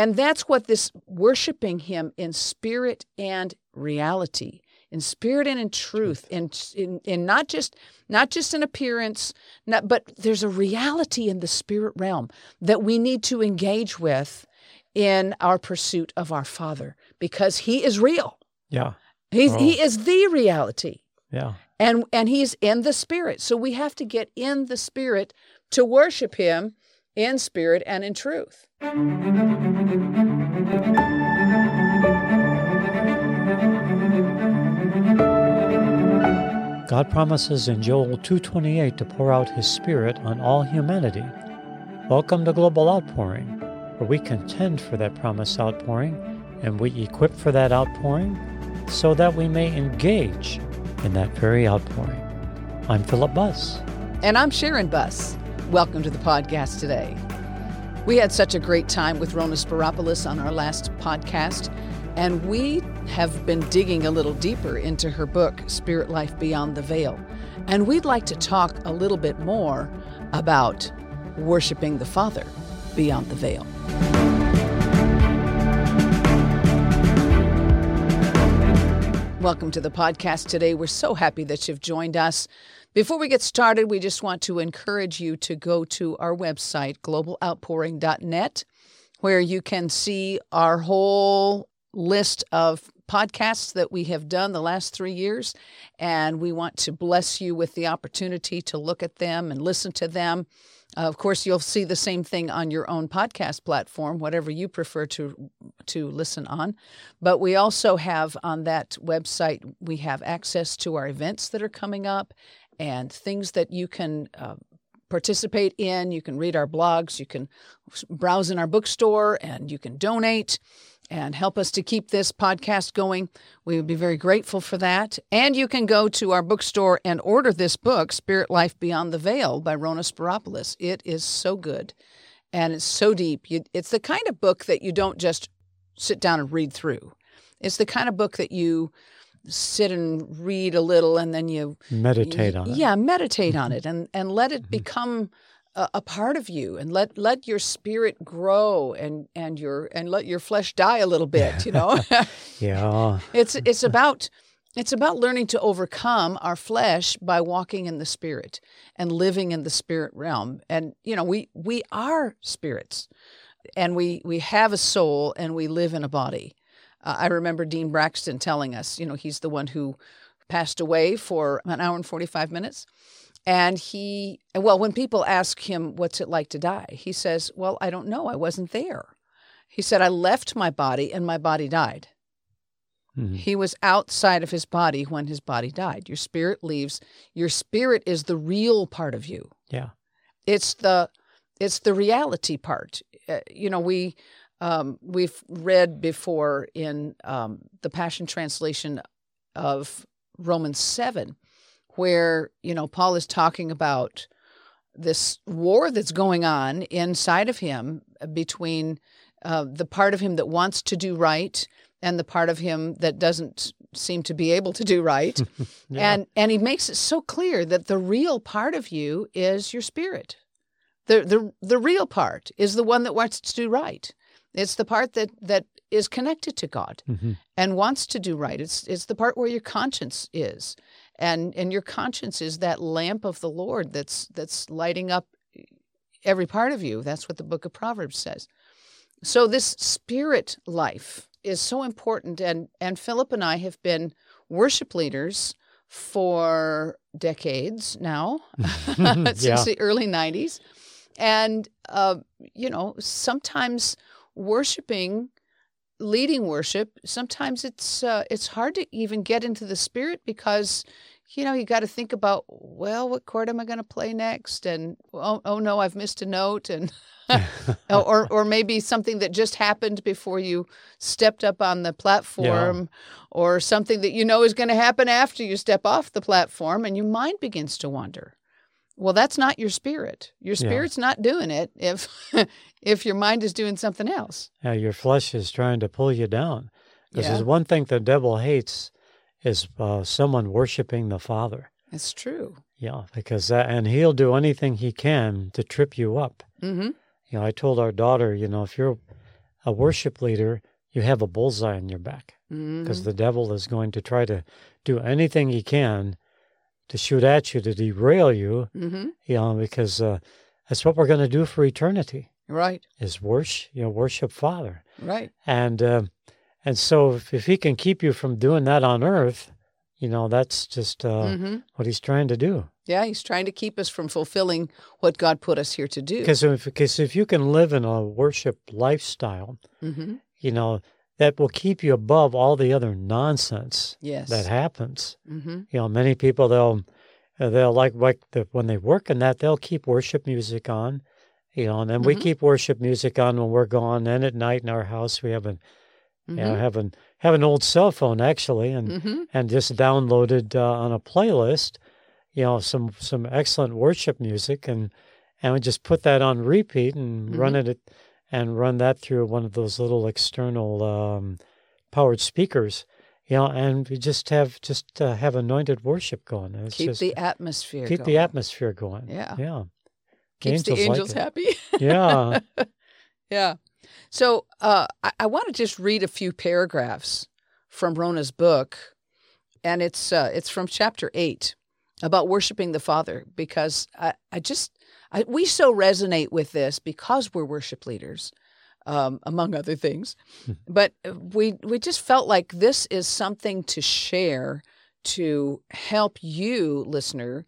And that's what this worshiping him in spirit and reality, in spirit and in truth, in in, in not just not just an appearance, not, but there's a reality in the spirit realm that we need to engage with in our pursuit of our Father because He is real. Yeah. He's, He oh. is the reality. Yeah. And, and He's in the Spirit. So we have to get in the Spirit to worship Him in spirit and in truth. God promises in Joel 2:28 to pour out his spirit on all humanity. Welcome to Global Outpouring, where we contend for that promised outpouring and we equip for that outpouring so that we may engage in that very outpouring. I'm Philip Buss. And I'm Sharon Buss. Welcome to the podcast today. We had such a great time with Rona Spiropoulos on our last podcast, and we have been digging a little deeper into her book, Spirit Life Beyond the Veil. And we'd like to talk a little bit more about worshiping the Father beyond the veil. Welcome to the podcast today. We're so happy that you've joined us. Before we get started, we just want to encourage you to go to our website, globaloutpouring.net, where you can see our whole list of podcasts that we have done the last three years. And we want to bless you with the opportunity to look at them and listen to them. Uh, of course, you'll see the same thing on your own podcast platform, whatever you prefer to to listen on. But we also have on that website we have access to our events that are coming up and things that you can uh, participate in. You can read our blogs, you can browse in our bookstore, and you can donate and help us to keep this podcast going. We would be very grateful for that. And you can go to our bookstore and order this book, Spirit Life Beyond the Veil by Rona Spiropoulos. It is so good and it's so deep. You, it's the kind of book that you don't just sit down and read through. It's the kind of book that you sit and read a little and then you meditate on it. Yeah, meditate on it and, and let it mm-hmm. become a, a, part of you and let let your spirit grow and and your and let your flesh die a little bit you know? Yeah. It's it's about it's about learning to overcome our flesh by walking in the spirit and living in the spirit realm. And you know we we are spirits and we we have a soul and we live in a body uh, i remember dean braxton telling us you know he's the one who passed away for an hour and 45 minutes and he, well, when people ask him, what's it like to die? He says, well, I don't know. I wasn't there. He said, I left my body and my body died. Mm-hmm. He was outside of his body when his body died. Your spirit leaves. Your spirit is the real part of you. Yeah. It's the it's the reality part. Uh, you know, we um, we've read before in um, the Passion Translation of Romans 7 where, you know, Paul is talking about this war that's going on inside of him between uh, the part of him that wants to do right and the part of him that doesn't seem to be able to do right. yeah. And and he makes it so clear that the real part of you is your spirit. The the the real part is the one that wants to do right. It's the part that that is connected to God mm-hmm. and wants to do right. It's it's the part where your conscience is and and your conscience is that lamp of the Lord that's that's lighting up every part of you. That's what the book of Proverbs says. So this spirit life is so important and and Philip and I have been worship leaders for decades now since yeah. the early 90s and uh, you know sometimes worshiping leading worship sometimes it's uh, it's hard to even get into the spirit because you know, you got to think about, well, what chord am I going to play next? And oh, oh no, I've missed a note, and or or maybe something that just happened before you stepped up on the platform, yeah. or something that you know is going to happen after you step off the platform, and your mind begins to wander. Well, that's not your spirit. Your spirit's yeah. not doing it if if your mind is doing something else. Yeah, your flesh is trying to pull you down. Because yeah. there's one thing the devil hates is uh, someone worshiping the Father. It's true. Yeah, because that, and he'll do anything he can to trip you up. Mm-hmm. You know, I told our daughter, you know, if you're a worship leader, you have a bullseye on your back because the devil is going to try to do anything he can to shoot at you to derail you. Mhm. You know, because uh, that's what we're going to do for eternity Right. is worship. You know, worship Father, Right. and uh, and so if, if he can keep you from doing that on earth, you know, that's just uh, hmm what he's trying to do. Yeah, he's trying to keep us from fulfilling what God put us here to do. Because if, because if you can live in a worship lifestyle, hmm you know, that will keep you above all the other nonsense Yes. that happens. hmm You know, many people they'll they'll like like the, when they work in that they'll keep worship music on, you know, and then we Mhm. keep worship music on when we're gone. And at night in our house we have an hmm you know, have an have an old cell phone actually, and hmm and just downloaded uh, on a playlist, you know, some some excellent worship music, and and we just put that on repeat and run it at- and run that through one of those little external um, powered speakers, you know, and we just have just uh, have anointed worship going. It's Keep just the atmosphere. keep the atmosphere going. Yeah. yeah, Keeps the like angels it. happy. Yeah, Yeah. So uh, I, I want to just read a few paragraphs from Rona's book, and it's uh, it's from chapter eight about worshiping the Father because I, I just I, we so resonate with this because we're worship leaders, um, among other things. Hmm. but we we just felt like this is something to share to help you, listener,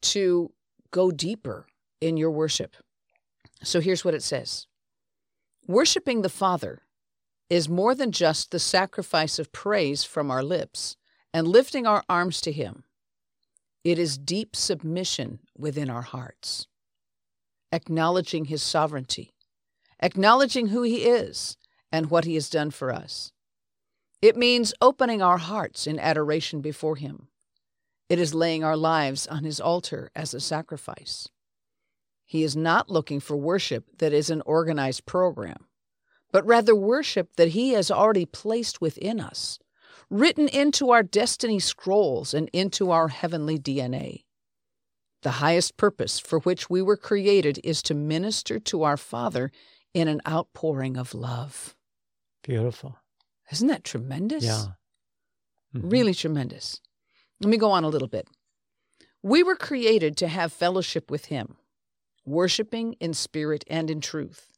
to go deeper in your worship. So here's what it says. Worshipping the Father is more than just the sacrifice of praise from our lips and lifting our arms to Him. It is deep submission within our hearts, acknowledging His sovereignty, acknowledging who He is and what He has done for us. It means opening our hearts in adoration before Him. It is laying our lives on His altar as a sacrifice. He is not looking for worship that is an organized program, but rather worship that He has already placed within us, written into our destiny scrolls and into our heavenly DNA. The highest purpose for which we were created is to minister to our Father in an outpouring of love. beautiful. Isn't that tremendous? Yeah, Mhm. Really tremendous. Let me go on a little bit. We were created to have fellowship with Him, worshiping in spirit and in truth,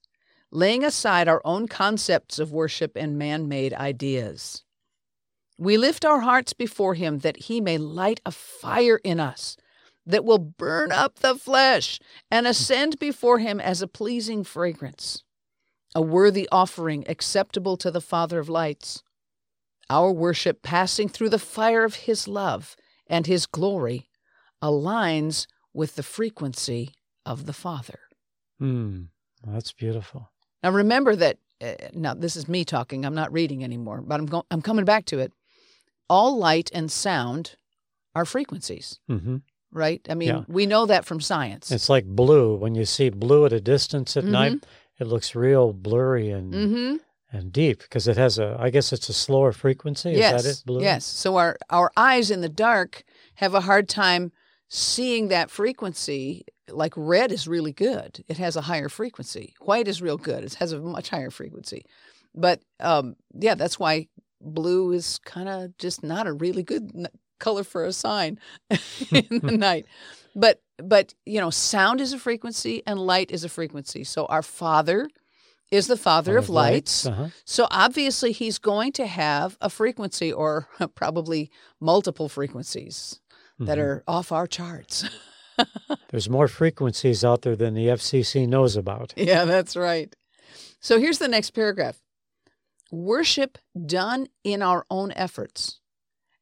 laying aside our own concepts of worship and man made ideas. We lift our hearts before Him that He may light a fire in us that will burn up the flesh and ascend before Him as a pleasing fragrance, a worthy offering acceptable to the Father of lights our worship passing through the fire of His love and His glory aligns with the frequency of the Father. Mm, that's beautiful. Now, remember that. Uh, now, this is me talking. I'm not reading anymore, but I'm go- I'm coming back to it. All light and sound are frequencies, hmm right? I mean, Yeah. we know that from science. It's like blue. When you see blue at a distance at night, it looks real blurry and mm-hmm. and deep because it has a. I guess it's a slower frequency. Is yes, that it? Blue. yes. So our our eyes in the dark have a hard time seeing that frequency. Like red is really good; it has a higher frequency. White is real good; it has a much higher frequency. But um, yeah, that's why blue is kind of just not a really good color for a sign in the night. But but you know, sound is a frequency and light is a frequency. So our Father is the Father of lights. Uh-huh. So obviously, he's going to have a frequency or probably multiple frequencies that Mhm. are off our charts. There's more frequencies out there than the FCC knows about. yeah, that's right. So here's the next paragraph Worship done in our own efforts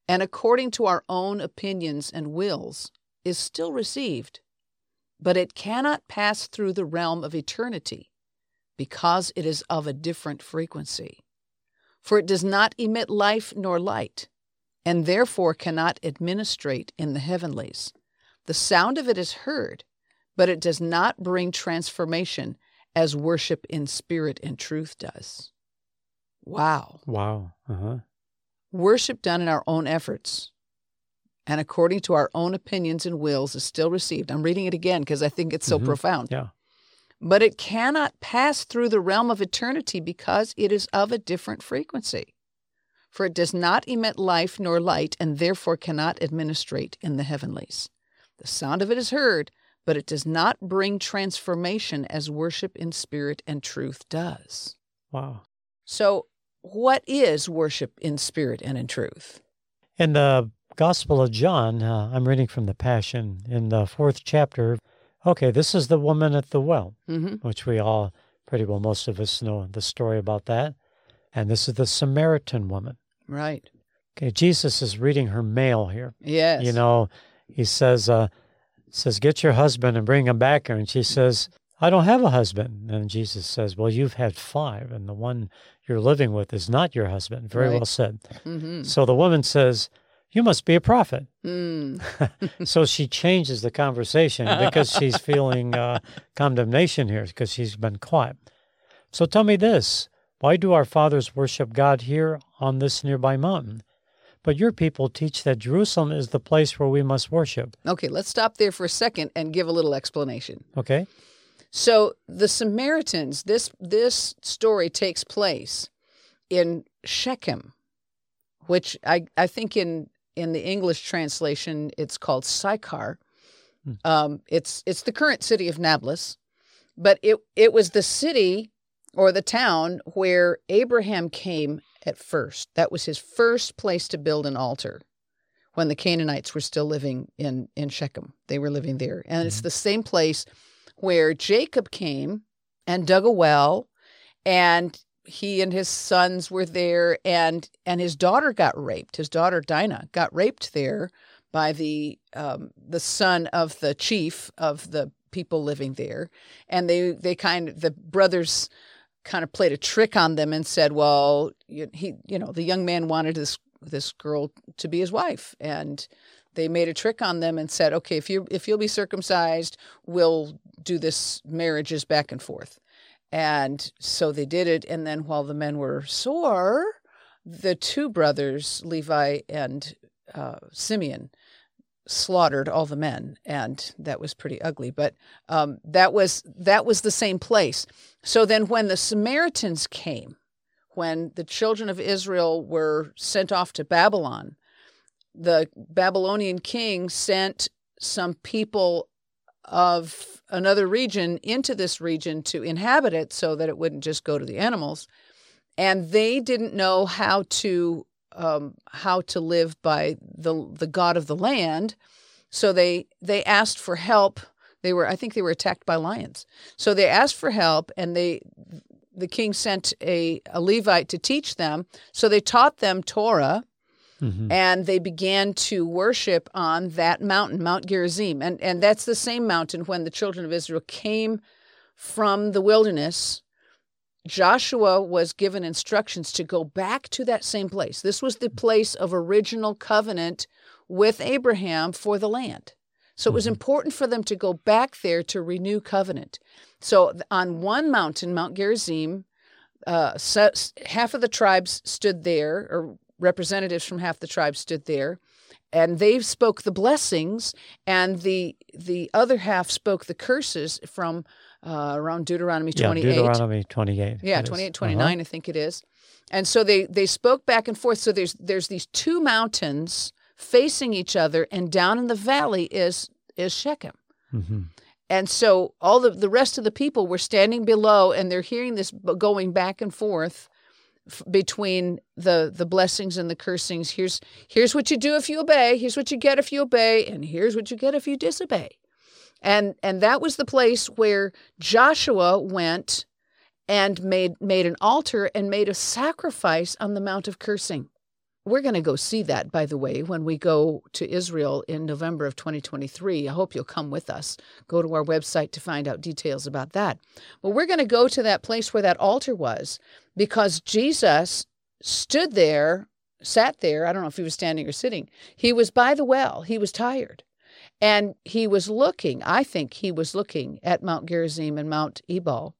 and according to our own opinions and wills is still received, but it cannot pass through the realm of eternity because it is of a different frequency. For it does not emit life nor light, and therefore cannot administrate in the heavenlies. The sound of it is heard, but it does not bring transformation as worship in spirit and truth does. Wow. Wow. Uh-huh. Worship done in our own efforts and according to our own opinions and wills is still received. I'm reading it again because I think it's so Mhm. profound. Yeah. but it cannot pass through the realm of eternity because it is of a different frequency. For it does not emit life nor light, and therefore cannot administrate in the heavenlies. The sound of it is heard, but it does not bring transformation as worship in spirit and truth does. Wow. So, what is worship in spirit and in truth? In the Gospel of John, uh, I'm reading from the Passion in the fourth chapter. Okay, this is the woman at the well, Mm-hmm. which we all, pretty well, most of us know the story about that. And this is the Samaritan woman. Right. Okay, Jesus is reading her mail here. Yes. You know, he says, uh, says, get your husband and bring him back here. And she says, I don't have a husband. And Jesus says, Well, you've had five, and the one you're living with is not your husband. Very Right. well said. Mm-hmm. So the woman says, You must be a prophet. Mm. so she changes the conversation because she's feeling uh, condemnation here because she's been quiet. So tell me this why do our fathers worship God here on this nearby mountain? But your people teach that Jerusalem is the place where we must worship. Okay, let's stop there for a second and give a little explanation. Okay? So the Samaritans, this this story takes place in Shechem, which I, I think in in the English translation it's called Sychar. Hmm. Um, it's it's the current city of Nablus, but it it was the city or the town where Abraham came at first. That was his first place to build an altar when the Canaanites were still living in in Shechem. They were living there, and it's Mhm. the same place where Jacob came and dug a well, and he and his sons were there, and and his daughter got raped. His daughter Dinah got raped there by the um, the son of the chief of the people living there, and they they kind of the brothers kind of played a trick on them and said, well, you, he you know the young man wanted this this girl to be his wife, and they made a trick on them and said, okay, if you if you'll be circumcised, we'll do this marriages back and forth. And so they did it. And then while the men were sore, the two brothers, Levi and uh, Simeon, slaughtered all the men, and that was pretty ugly. But um, that was that was the same place. So then, when the Samaritans came, when the children of Israel were sent off to Babylon, the Babylonian king sent some people of another region into this region to inhabit it so that it wouldn't just go to the animals. And they didn't know how to um, how to live by the the God of the land. So they they asked for help. They were I think they were attacked by lions. So they asked for help and they the king sent a, a Levite to teach them. So they taught them Torah Mhm. and they began to worship on that mountain, Mount Gerizim. And, and that's the same mountain when the children of Israel came from the wilderness. Joshua was given instructions to go back to that same place. This was the place of original covenant with Abraham for the land. So it was Mhm. important for them to go back there to renew covenant. So on one mountain, Mount Gerizim, uh, so, half of the tribes stood there, or representatives from half the tribes stood there, and they spoke the blessings, and the the other half spoke the curses from uh, around Deuteronomy 28. Yeah, 28. Deuteronomy 28. Yeah, that is. 28, Uh-huh. 29, I think it is. And so they they spoke back and forth. So there's there's these two mountains facing each other, and down in the valley is is Shechem. Mhm. And so all the, the rest of the people were standing below and they're hearing this going back and forth f- between the the blessings and the cursings. Here's here's what you do if you obey, here's what you get if you obey, and here's what you get if you disobey. And and that was the place where Joshua went and made made an altar and made a sacrifice on the mount of cursing. We're going to go see that, by the way, when we go to Israel in November of 2023. I hope you'll come with us. Go to our website to find out details about that. But we're going to go to that place where that altar was because Jesus stood there, sat there. I don't know if he was standing or sitting. He was by the well, he was tired. And he was looking, I think he was looking at Mount Gerizim and Mount Ebal.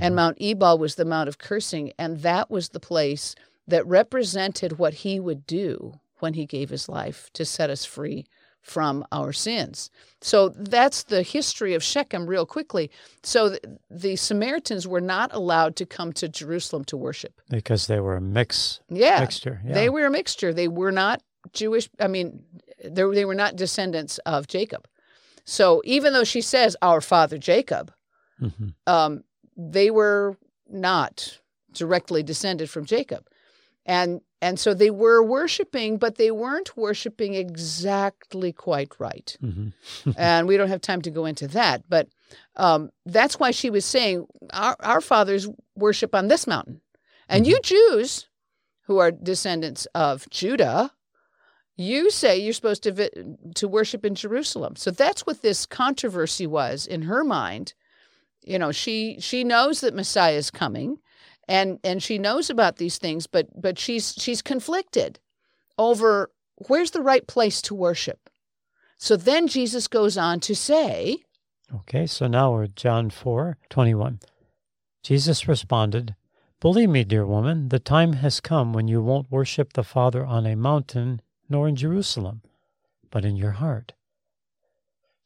And Mhm. Mount Ebal was the Mount of Cursing. And that was the place that represented what he would do when he gave his life to set us free from our sins. So that's the history of Shechem, real quickly. So th- the Samaritans were not allowed to come to Jerusalem to worship. Because they were a mix Yeah. mixture. Yeah. They were a mixture. They were not Jewish. I mean, they, they were not descendants of Jacob. So even though she says, our father Jacob, Mhm. um, they were not directly descended from Jacob. And and so they were worshiping, but they weren't worshiping exactly quite right. Mhm. and we don't have time to go into that. But um, that's why she was saying our, our fathers worship on this mountain. And you Jews, who are descendants of Judah, you say you're supposed to vi- to worship in Jerusalem. So that's what this controversy was in her mind. You know, she she knows that Messiah is coming, and and she knows about these things, but but she's she's conflicted over where's the right place to worship. So then Jesus goes on to say, Okay, so now we're John 4 21. Jesus responded, Believe me, dear woman, the time has come when you won't worship the Father on a mountain nor in Jerusalem, but in your heart.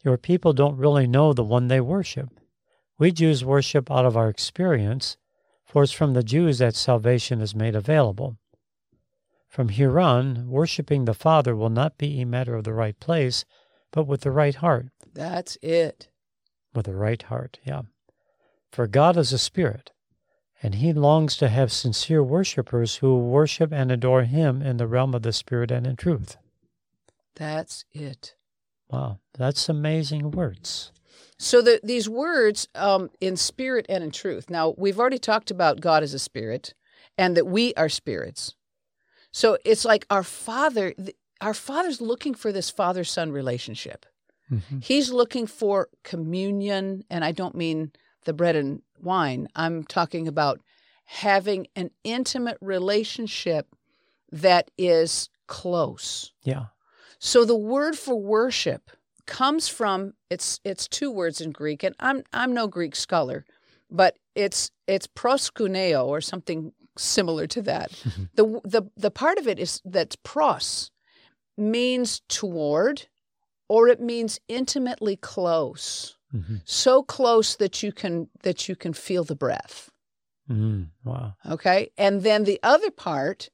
Your people don't really know the one they worship. We Jews worship out of our experience, for it's from the Jews that salvation is made available. From here on, worshiping the Father will not be a matter of the right place, but with the right heart That's it. with the right heart. Yeah. For God is a spirit, and he longs to have sincere worshippers who worship and adore him in the realm of the spirit and in truth. That's it. Wow, that's amazing words. So the, these words um, in spirit and in truth. Now, we've already talked about God as a spirit and that we are spirits. So it's like our Father, our Father's looking for this father son relationship. Mhm. He's looking for communion, and I don't mean the bread and wine. I'm talking about having an intimate relationship that is close. Yeah. So the word for worship comes from it's it's two words in Greek, and I'm I'm no Greek scholar, but it's it's proskuneo or something similar to that. the the the part of it is that pros means toward, or it means intimately close, hmm so close that you can that you can feel the breath. mm Wow. Okay. And then the other part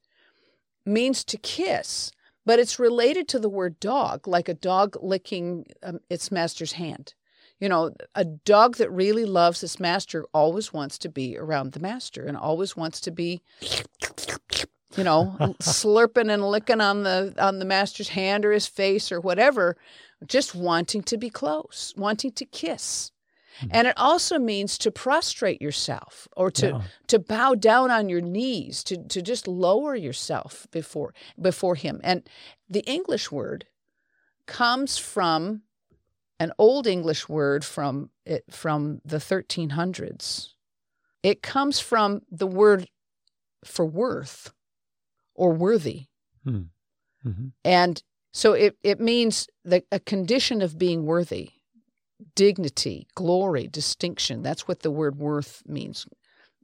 means to kiss, but it's related to the word dog, like a dog licking um, its master's hand. You know, a dog that really loves its master always wants to be around the master and always wants to be, you know, slurping and licking on the on the master's hand or his face or whatever, just wanting to be close, wanting to kiss. And it also means to prostrate yourself or to Yeah. to bow down on your knees, to to just lower yourself before before him. And the English word comes from an old English word from it from the 1300s. It comes from the word for worth or worthy. hmm And so it, it means the, a condition of being worthy, dignity, glory, distinction. That's what the word worth means.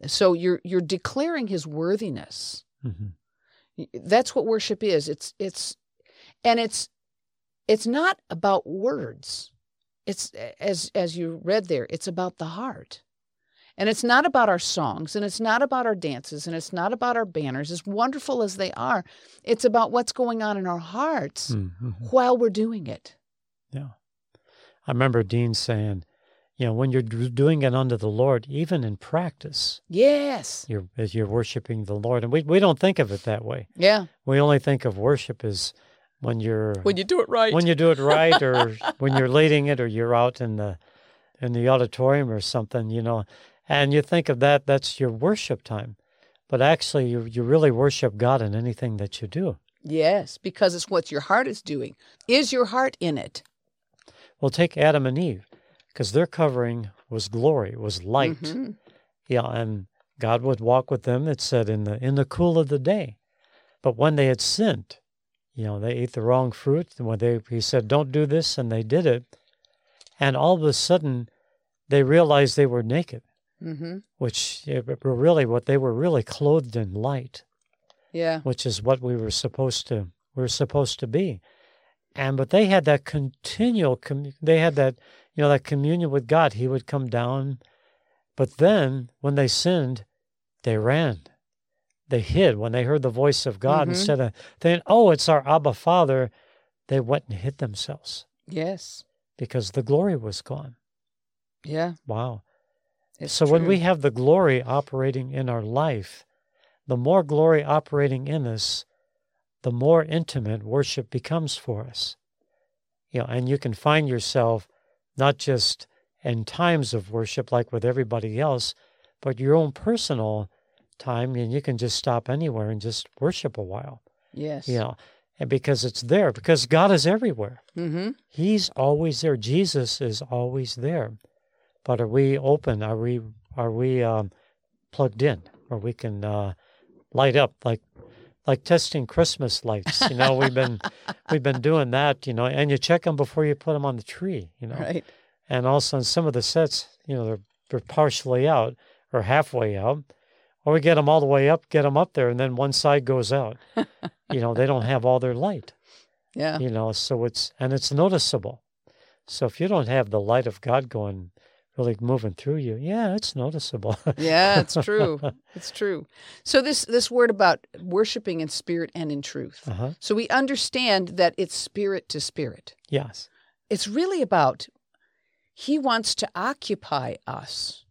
So you're you're declaring his worthiness. hmm That's what worship is. It's it's and it's it's not about words. It's as as you read there, it's about the heart. And it's not about our songs and it's not about our dances and it's not about our banners, as wonderful as they are. It's about what's going on in our hearts hmm while we're doing it. Yeah. I remember Dean saying, you know, when you're doing it unto the Lord, even in practice, Yes. you're as you're worshiping the Lord, and we, we don't think of it that way. Yeah. We only think of worship as when you're When you do it right. when you do it right, or when you're leading it, or you're out in the in the auditorium or something, you know, and you think of that. That's your worship time, but actually, you you really worship God in anything that you do. yes, because it's what your heart is doing. Is your heart in it? Well, take Adam and Eve, because their covering was glory, was light. Mhm. Yeah, and God would walk with them. It said in the in the cool of the day, but when they had sinned, you know, they ate the wrong fruit. and When they he said, "Don't do this," and they did it, and all of a sudden, they realized they were naked, Mhm. which eh, were really what they were really clothed in light, Yeah. which is what we were supposed to we're supposed to be. And but they had that continual they had that you know that communion with God. He would come down, but then when they sinned, they ran. They hid when they heard the voice of God Mhm. instead of saying, "Oh, it's our Abba Father." They went and hid themselves Yes. because the glory was gone. Yeah. Wow. It's so when we have the glory operating in our life, the more glory operating in us, the more intimate worship becomes for us. You know, and you can find yourself not just in times of worship like with everybody else, but your own personal time, and you can just stop anywhere and just worship a while. Yes. You know, and because it's there, because God is everywhere. Mm-hmm. He's always there. Jesus is always there. But are we open? Are we are we um, plugged in, or we can uh, light up like like testing Christmas lights? You know, we've been we've been doing that. You know, and you check them before you put them on the tree. You know, Right. and also on some of the sets, you know, they're they're partially out or halfway out, or we get them all the way up, get them up there, and then one side goes out. you know, they don't have all their light Yeah. you know so it's and it's noticeable so if you don't have the light of god going really moving through you yeah it's noticeable Yeah, it's true. It's true. So this this word about worshiping in spirit and in truth. uh-huh So we understand that it's spirit to spirit. yes It's really about he wants to occupy us.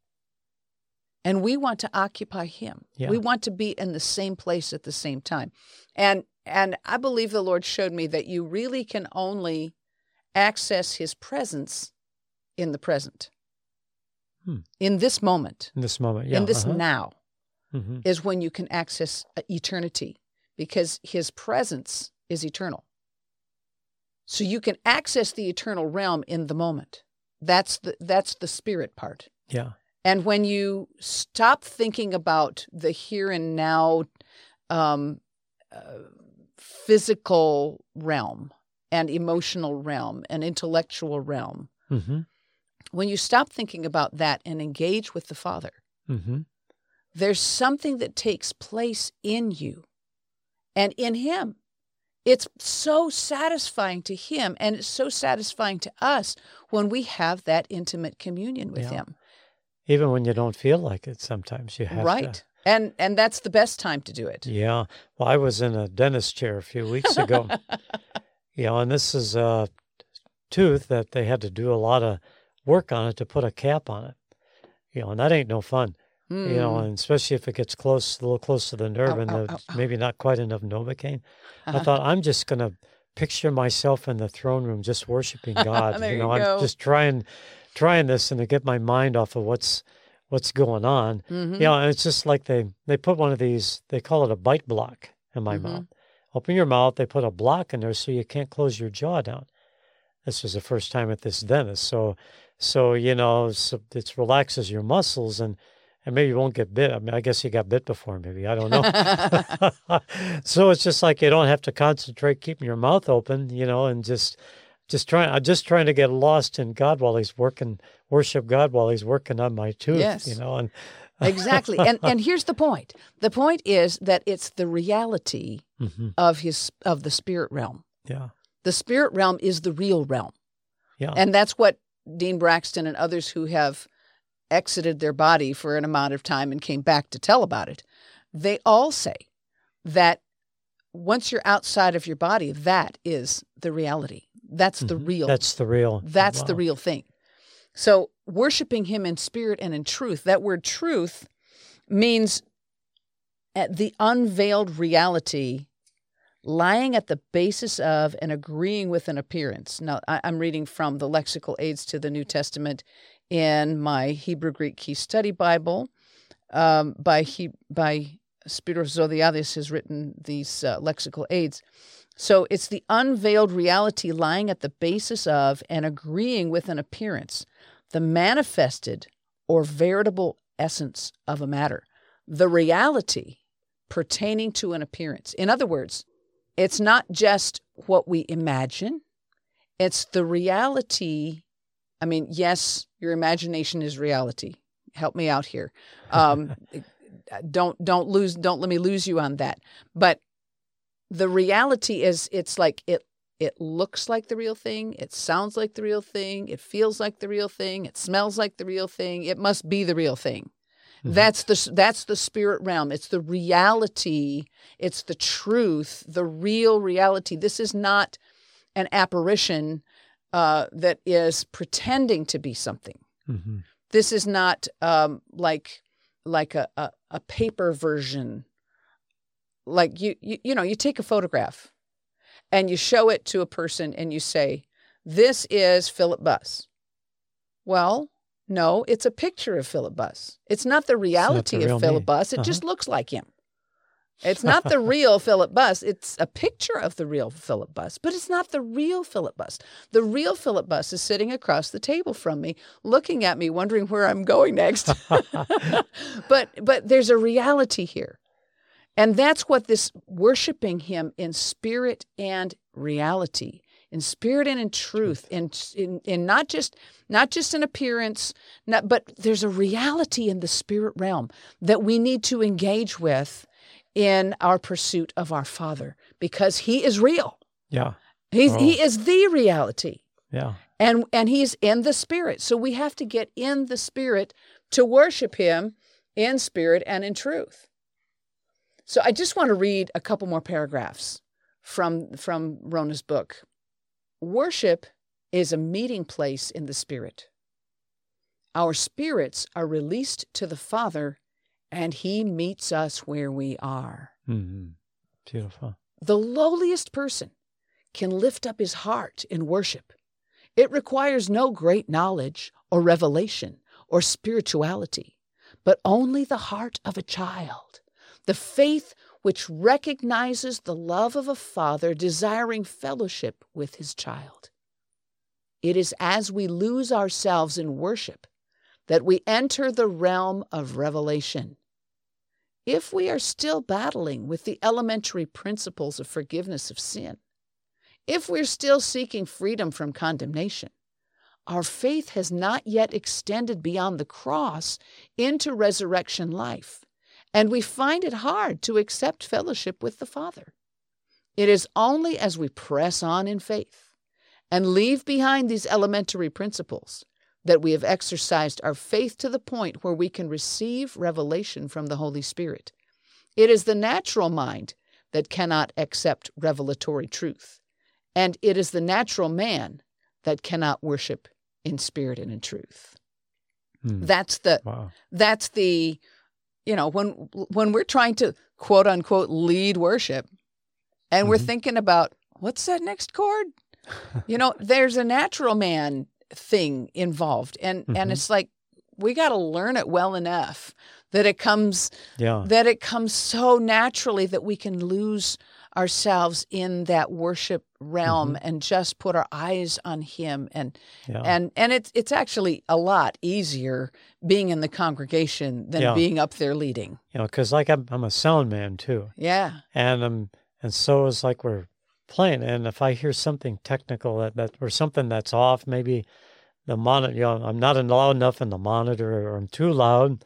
And we want to occupy him. Yeah. We want to be in the same place at the same time. And and I believe the Lord showed me that you really can only access his presence in the present. Hmm. In this moment, in this moment yeah in this uh-huh. now. hmm is when you can access uh, eternity because his presence is eternal. So you can access the eternal realm in the moment. That's the that's the spirit part. yeah And when you stop thinking about the here and now um, uh, physical realm and emotional realm and intellectual realm, hmm when you stop thinking about that and engage with the Father, hmm there's something that takes place in you and in him. It's so satisfying to him and it's so satisfying to us when we have that intimate communion with Yeah. him. even when you don't feel like it sometimes you have Right. to And and that's the best time to do it. yeah well i was in a dentist chair a few weeks ago you know and this is a tooth that they had to do a lot of work on it to put a cap on it you know and that ain't no fun you know, Mm. and especially if it gets close, a little close to the nerve, Ow, and ow, the, ow, maybe not quite enough novocaine. I Uh-huh. thought I'm just gonna picture myself in the throne room, just worshiping God. There you you know, go. I'm just trying, trying this, and to get my mind off of what's what's going on. Mhm. You know, and it's just like they they put one of these, they call it a bite block in my Mhm. mouth. Open your mouth, they put a block in there so you can't close your jaw down. This was the first time at this dentist, so so you know, so it relaxes your muscles and and maybe you won't get bit. I mean, I guess you got bit before, maybe I don't know. so it's just like you don't have to concentrate keeping your mouth open, you know, and just just trying. Just trying to get lost in God while He's working, worship God while He's working on my tooth, Yes. you know, and exactly. And and here's the point. The point is that it's the reality Mhm. of his of the spirit realm. yeah, The spirit realm is the real realm. yeah, And that's what Dean Braxton and others who have exited their body for an amount of time and came back to tell about it, they all say that once you're outside of your body, that is the reality. That's the Mhm. real. That's the real. That's the real thing. So, worshiping Him in spirit and in truth, that word truth means at the unveiled reality lying at the basis of and agreeing with an appearance. Now, I, I'm reading from the Lexical Aids to the New Testament in my Hebrew Greek Key Study Bible. Um, by he, by Spiros Zodhiates has written these uh, lexical aids. So it's the unveiled reality lying at the basis of and agreeing with an appearance, the manifested or veritable essence of a matter, the reality pertaining to an appearance. In other words, it's not just what we imagine, it's the reality. I mean, yes, your imagination is reality. Help me out here. Um, don't don't lose don't let me lose you on that. But the reality is it's like it it looks like the real thing, it sounds like the real thing, it feels like the real thing, it smells like the real thing. It must be the real thing. That's the that's the spirit realm. It's the reality. It's the truth. The real reality. This is not an apparition uh, that is pretending to be something. hmm This is not um, like like a, a a paper version. Like you, you you know you take a photograph, and you show it to a person and you say, "This is Philip Buss." Well, no, it's a picture of Philip Buss. It's not the reality real of Philip. Buss. It Uh-huh. just looks like him. It's not the real Philip Buss. It's a picture of the real Philip Buss, but it's not the real Philip Buss. The real Philip Buss is sitting across the table from me, looking at me, wondering where I'm going next. but but there's a reality here. And that's what this worshiping him in spirit and reality, in spirit and in truth, in in, in not just not just an appearance, not, but there's a reality in the spirit realm that we need to engage with in our pursuit of our Father because He is real. Yeah. He's Oh. He is the reality Yeah. and and he's in the spirit so we have to get in the spirit to worship him in spirit and in truth so i just want to read a couple more paragraphs from from rona's book worship is a meeting place in the spirit our spirits are released to the father and he meets us where we are Mm-hmm. Beautiful. the lowliest person can lift up his heart in worship. It requires no great knowledge or revelation or spirituality, but only the heart of a child, the faith which recognizes the love of a father desiring fellowship with his child. It is as we lose ourselves in worship that we enter the realm of revelation. If we are still battling with the elementary principles of forgiveness of sin, if we're still seeking freedom from condemnation, our faith has not yet extended beyond the cross into resurrection life, and we find it hard to accept fellowship with the Father. It is only as we press on in faith and leave behind these elementary principles that we have exercised our faith to the point where we can receive revelation from the Holy Spirit. It is the natural mind that cannot accept revelatory truth, and it is the natural man that cannot worship in spirit and in truth. Hmm. That's the Wow. that's the you know when when we're trying to quote unquote lead worship and we're Mhm. thinking about what's that next chord you know there's a natural man thing involved and and Mhm. it's like we got to learn it well enough that it comes Yeah. that it comes so naturally that we can lose ourselves in that worship realm and just put our eyes on him. And Yeah. and and it's it's actually a lot easier being in the congregation than Yeah. being up there leading. You know, because like I'm, I'm a sound man too, yeah. And um, and so it's like we're playing, and if I hear something technical that, that or something that's off, maybe the monitor, you know, I'm not loud enough in the monitor, or I'm too loud,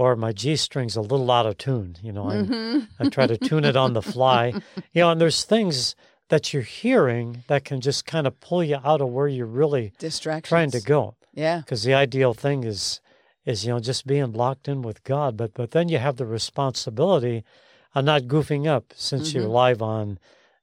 or my G string's a little out of tune. You know, I'm Mhm. I try to tune it on the fly. You know, and there's things that you're hearing that can just kind of pull you out of where you're really trying to go. yeah Because the ideal thing is is you know just being locked in with God, but but then you have the responsibility of not goofing up since you're Mhm. live on.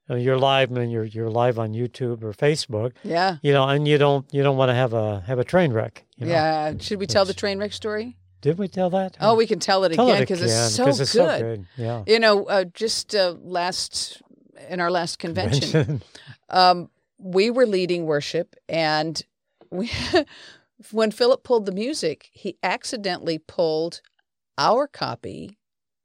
know, You're live and you're you're live on YouTube or Facebook, yeah you know, and you don't you don't want to have a have a train wreck. You know? yeah should we tell the train wreck story Did we tell that? oh we can tell it tell again because again, it's, so, it's good. so good. Yeah. you know uh, just uh, last in our last convention Convention. um, we were leading worship and we when philip pulled the music he accidentally pulled our copy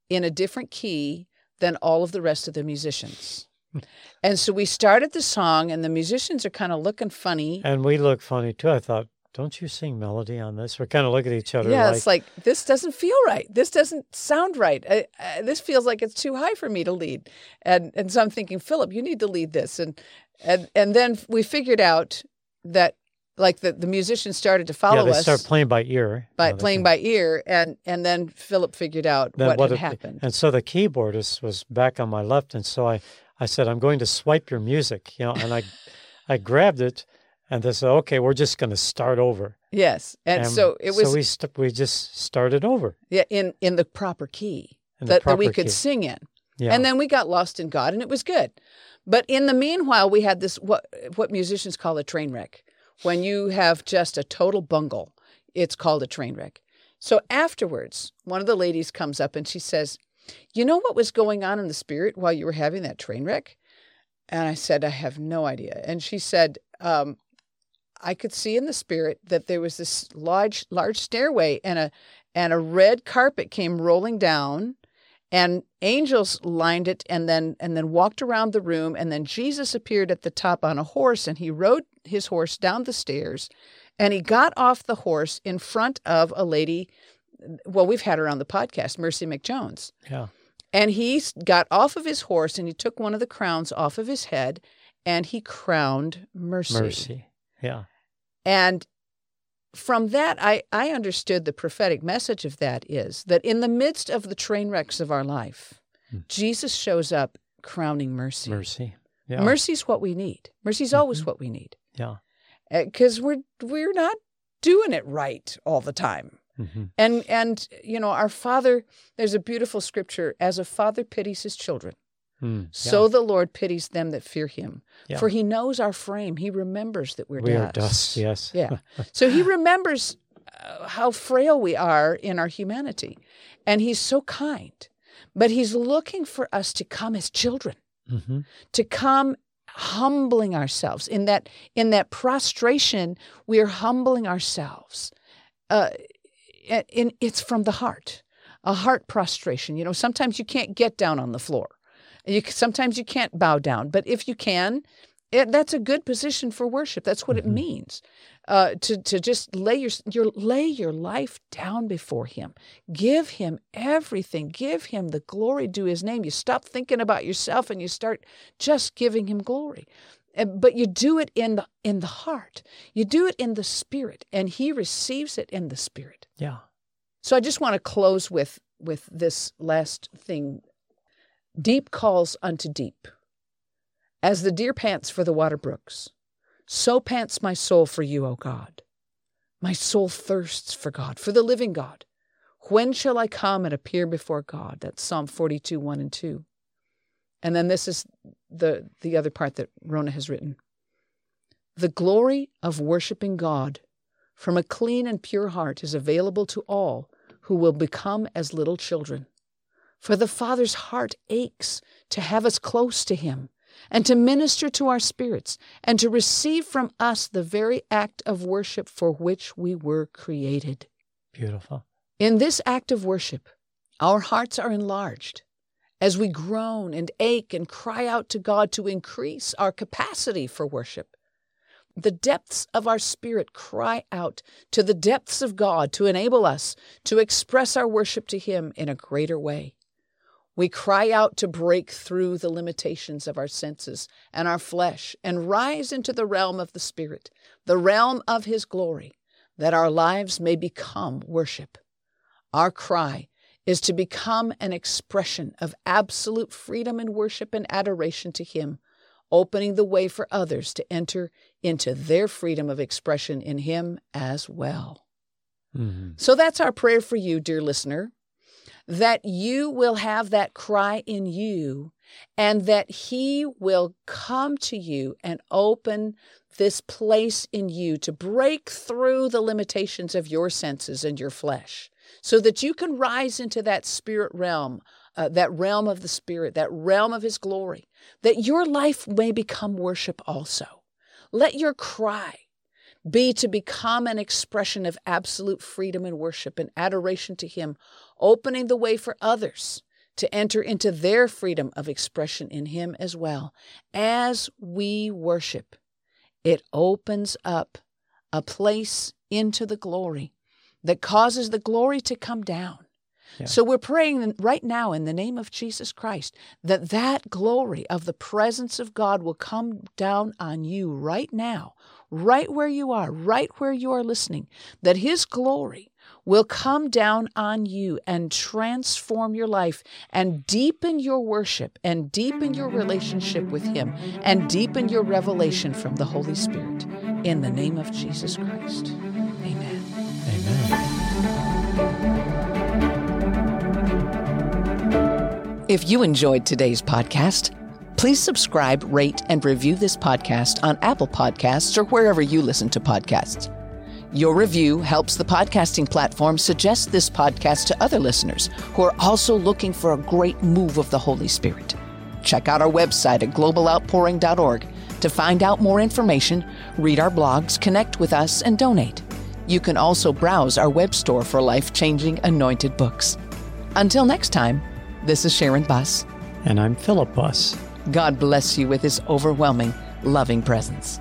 in a different key than all of the rest of the musicians and so we started the song and the musicians are kind of looking funny and we look funny too. I thought, don't you sing melody on this? We're kind of looking at each other yeah like, it's like this doesn't feel right. This doesn't sound right. I, I, this feels like it's too high for me to lead. And and so i'm thinking philip you need to lead this. And and and then we figured out that like the, the musicians started to follow us yeah, they us start playing by ear. by you know, playing by ear and and then philip figured out then what, had it- happened. And so the keyboardist was back on my left, and so I, I said, I'm going to swipe your music, you know, and I, I grabbed it and they said, okay, we're just going to start over. Yes, and, so it was So we, st- we just started over. yeah in in the proper key that, that we could key. sing in. Yeah. And then we got lost in God, and it was good. But in the meanwhile, we had this what what musicians call a train wreck. When you have just a total bungle, it's called a train wreck. So afterwards, one of the ladies comes up and she says, "You know what was going on in the spirit while you were having that train wreck?" And I said, "I have no idea." And she said, um, "I could see in the spirit that there was this large large stairway and a and a red carpet came rolling down." and angels lined it and then and then walked around the room and then Jesus appeared at the top on a horse and he rode his horse down the stairs and he got off the horse in front of a lady well we've had her on the podcast Mercy McJones yeah. and he got off of his horse and he took one of the crowns off of his head and he crowned mercy, Mercy. Yeah. And from that, I, I understood the prophetic message of that is that in the midst of the train wrecks of our life, Hmm. Jesus shows up crowning mercy. Mercy. Yeah. Mercy's what we need. Mercy's always Mhm. what we need Yeah. because we're we're not doing it right all the time. hmm And and you know our Father. There's a beautiful scripture: as a father pities his children, Mm. so the Lord pities them that fear Him. Yeah. For He knows our frame. He remembers that we're we dust. are dust. Yes. Yeah. So he remembers uh, how frail we are in our humanity. And he's so kind. But he's looking for us to come as children, hmm to come humbling ourselves. In that in that prostration, we are humbling ourselves. Uh, and it's from the heart, a heart prostration. You know, sometimes you can't get down on the floor. You, sometimes you can't bow down, but if you can, it, that's a good position for worship. That's what it Mhm. means. Uh, to to just lay your your lay your life down before Him. Give Him everything. Give Him the glory due His name. You stop thinking about yourself and you start just giving Him glory. But you do it in the in the heart. You do it in the spirit, and He receives it in the spirit. Yeah. So I just want to close with with this last thing. Deep calls unto deep. As the deer pants for the water brooks, so pants my soul for you, O God. My soul thirsts for God, for the living God. When shall I come and appear before God? That's Psalm 42, 1 and 2. And then this is the, the other part that Rona has written. The glory of worshiping God from a clean and pure heart is available to all who will become as little children. For the Father's heart aches to have us close to Him and to minister to our spirits and to receive from us the very act of worship for which we were created. Beautiful. In this act of worship, our hearts are enlarged as we groan and ache and cry out to God to increase our capacity for worship. The depths of our spirit cry out to the depths of God to enable us to express our worship to Him in a greater way. We cry out to break through the limitations of our senses and our flesh and rise into the realm of the Spirit, the realm of His glory, that our lives may become worship. Our cry is to become an expression of absolute freedom in worship and adoration to Him, opening the way for others to enter into their freedom of expression in Him as well. Mm-hmm. So that's our prayer for you, dear listener, that you will have that cry in you and that He will come to you and open this place in you to break through the limitations of your senses and your flesh so that you can rise into that spirit realm, uh, that realm of the Spirit, that realm of His glory, that your life may become worship also. Let your cry be to become an expression of absolute freedom and worship and adoration to Him, opening the way for others to enter into their freedom of expression in Him as well. As we worship, it opens up a place into the glory that causes the glory to come down. Yeah. So we're praying right now in the name of Jesus Christ that that glory of the presence of God will come down on you right now, right where you are, right where you are listening, that his glory will come down on you and transform your life and deepen your worship and deepen your relationship with Him and deepen your revelation from the Holy Spirit. In the name of Jesus Christ. Amen. Amen. If you enjoyed today's podcast, please subscribe, rate, and review this podcast on Apple Podcasts or wherever you listen to podcasts. Your review helps the podcasting platform suggest this podcast to other listeners who are also looking for a great move of the Holy Spirit. Check out our website at globaloutpouring.org to find out more information, read our blogs, connect with us, and donate. You can also browse our web store for life changing anointed books. Until next time, this is Sharon Buss. And I'm Philip Buss. God bless you with his overwhelming, loving presence.